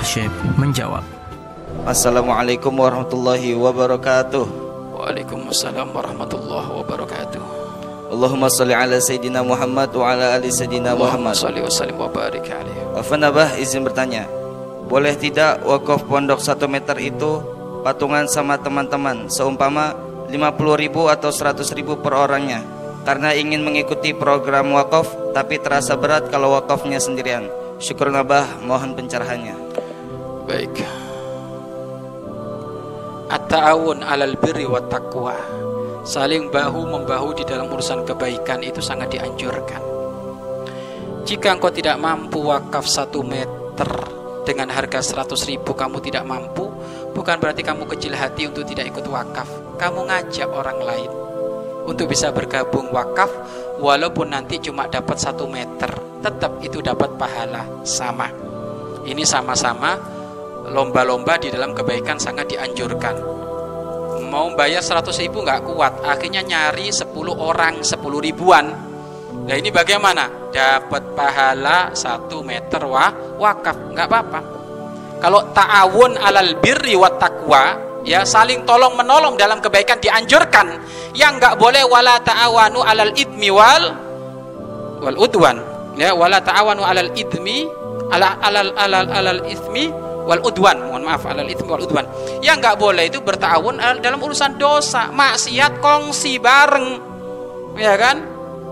Syekh menjawab. Assalamualaikum warahmatullahi wabarakatuh. Waalaikumsalam warahmatullahi wabarakatuh. Allahumma salli ala Sayyidina Muhammad wa ala ali Sayyidina Allahumma Muhammad. salli wa sallim wa barik alaihi. Afan Abah izin bertanya. Boleh tidak wakaf pondok 1 meter itu patungan sama teman-teman seumpama 50 ribu atau 100 ribu per orangnya karena ingin mengikuti program wakaf tapi terasa berat kalau wakafnya sendirian. Syukur Abah, mohon pencerahannya. Baik. At-ta'awun 'alal birri wat taqwa. Saling bahu membahu di dalam urusan kebaikan itu sangat dianjurkan. Jika engkau tidak mampu wakaf satu meter dengan harga 100 ribu kamu tidak mampu, bukan berarti kamu kecil hati untuk tidak ikut wakaf. Kamu ngajak orang lain untuk bisa bergabung wakaf walaupun nanti cuma dapat satu meter, tetap itu dapat pahala sama. Ini sama-sama lomba-lomba di dalam kebaikan sangat dianjurkan. Mau bayar 100 ribu nggak kuat akhirnya nyari 10 orang 10 ribuan. Nah ini bagaimana? Dapat pahala 1 meter wah wakaf nggak apa-apa. Kalau ta'awun alal birri wa taqwa ya saling tolong menolong dalam kebaikan dianjurkan. Yang nggak boleh wala ta'awanu alal idmi wal wal udwan. Ya wala ta'awanu alal idmi ala alal alal alal ismi wal udwan mohon maaf alal itsmi wal udwan. Yang nggak boleh itu bertawun dalam urusan dosa maksiat kongsi bareng. Ya kan?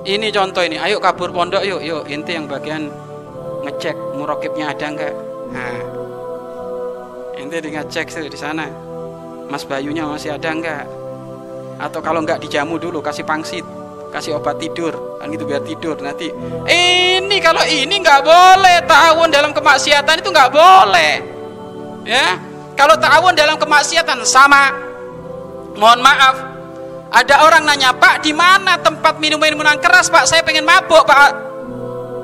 Ini contoh ini. Ayo kabur pondok yuk yuk. Inti yang bagian ngecek murokibnya ada nggak? Nah. Inti di ngecek di sana. Mas bayunya masih ada nggak? Atau kalau nggak dijamu dulu kasih pangsit kasih obat tidur. Kan gitu biar tidur nanti. Ini kalau ini nggak boleh tahun dalam kemaksiatan itu nggak boleh ya kalau ta'awun dalam kemaksiatan sama. Mohon maaf. Ada orang nanya pak di mana tempat minum minuman keras pak? Saya pengen mabuk pak.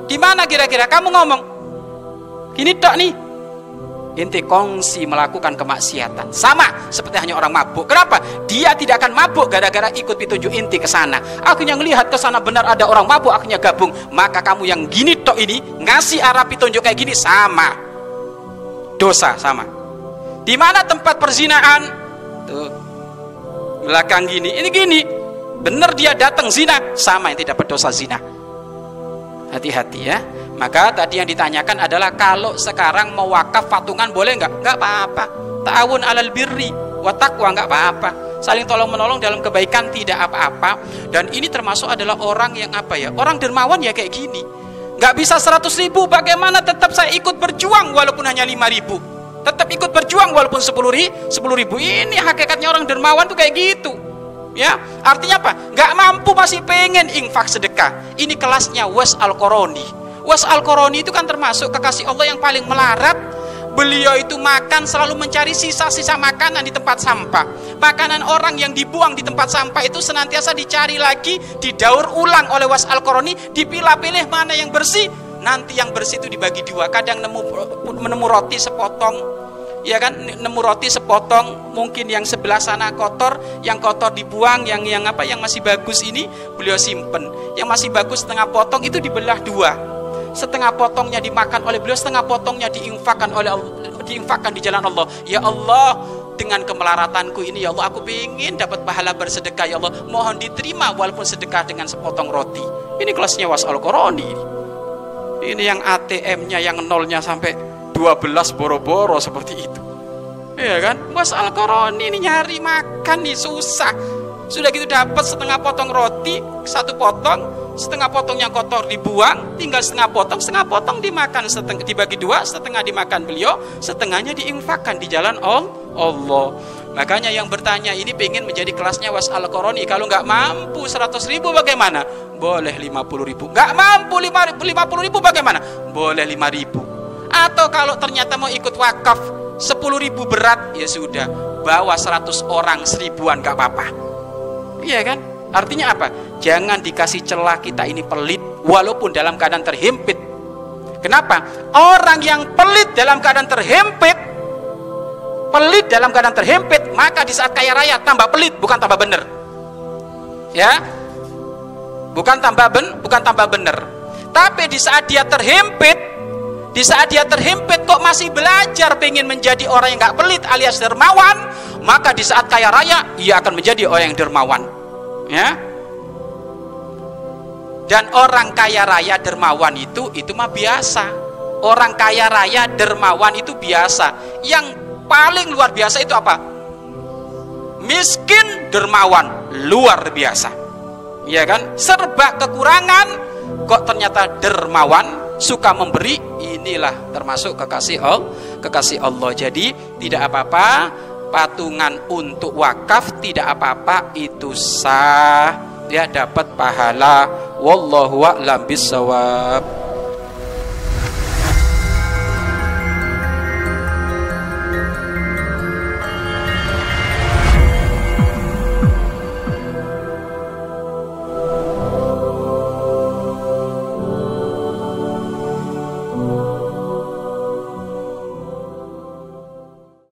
Di mana kira-kira? Kamu ngomong. Gini tok nih. Inti kongsi melakukan kemaksiatan. Sama seperti hanya orang mabuk. Kenapa? Dia tidak akan mabuk gara-gara ikut petunjuk inti ke sana. Akhirnya melihat ke sana benar ada orang mabuk akhirnya gabung. Maka kamu yang gini tok ini ngasih arah petunjuk kayak gini sama. Dosa sama di mana tempat perzinaan? Tuh. Belakang gini. Ini gini. Benar dia datang zina. Sama yang tidak berdosa zina. Hati-hati ya. Maka tadi yang ditanyakan adalah kalau sekarang mau wakaf patungan boleh nggak? Nggak apa-apa. Ta'awun alal birri wa taqwa nggak apa-apa. Saling tolong menolong dalam kebaikan tidak apa-apa. Dan ini termasuk adalah orang yang apa ya? Orang dermawan ya kayak gini. Nggak bisa 100 ribu. Bagaimana tetap saya ikut berjuang walaupun hanya 5 ribu tetap ikut berjuang walaupun 10 ribu, 10 ribu. Ini hakikatnya orang dermawan tuh kayak gitu. Ya artinya apa? Nggak mampu masih pengen infak sedekah. Ini kelasnya was al koroni was al koroni itu kan termasuk kekasih Allah yang paling melarat. Beliau itu makan selalu mencari sisa-sisa makanan di tempat sampah. Makanan orang yang dibuang di tempat sampah itu senantiasa dicari lagi didaur ulang oleh was al koroni dipilah-pilih mana yang bersih nanti yang bersih itu dibagi dua. Kadang nemu menemu roti sepotong ya kan? Nemu roti sepotong mungkin yang sebelah sana kotor yang kotor dibuang yang yang apa yang masih bagus ini beliau simpen. Yang masih bagus setengah potong itu dibelah dua. Setengah potongnya dimakan oleh beliau setengah potongnya diinfakkan oleh diinfakkan di jalan Allah. Ya Allah dengan kemelaratanku ini ya Allah aku ingin dapat pahala bersedekah ya Allah. Mohon diterima walaupun sedekah dengan sepotong roti. Ini kelasnya was al koroni. ini ini yang ATM-nya yang nolnya sampai 12 boro-boro seperti itu. Ya kan? Was al ini nyari makan nih susah. Sudah gitu dapat setengah potong roti satu potong setengah potong yang kotor dibuang tinggal setengah potong setengah potong dimakan setengah dibagi dua setengah dimakan beliau setengahnya diinfakkan di jalan Allah makanya yang bertanya ini pengen menjadi kelasnya was al koroni kalau nggak mampu 100 ribu bagaimana? Boleh 50 ribu. Nggak mampu 50 ribu bagaimana? Boleh 5 ribu. Atau kalau ternyata mau ikut wakaf 10 ribu berat ya sudah. Bawa 100 orang seribuan gak apa-apa. Iya kan? Artinya apa? Jangan dikasih celah kita ini pelit walaupun dalam keadaan terhimpit. Kenapa? Orang yang pelit dalam keadaan terhimpit pelit dalam keadaan terhimpit maka di saat kaya raya tambah pelit bukan tambah benar ya bukan tambah ben bukan tambah benar tapi di saat dia terhimpit Di saat dia terhimpit kok masih belajar pengen menjadi orang yang nggak pelit alias dermawan, maka di saat kaya raya ia akan menjadi orang yang dermawan. Ya. Dan orang kaya raya dermawan itu itu mah biasa. Orang kaya raya dermawan itu biasa. Yang paling luar biasa itu apa? Miskin dermawan luar biasa. Ya kan? Serba kekurangan kok ternyata dermawan, suka memberi, inilah termasuk kekasih Allah, kekasih Allah. Jadi tidak apa-apa patungan untuk wakaf tidak apa-apa itu sah dia dapat pahala wallahu a'lam bisawab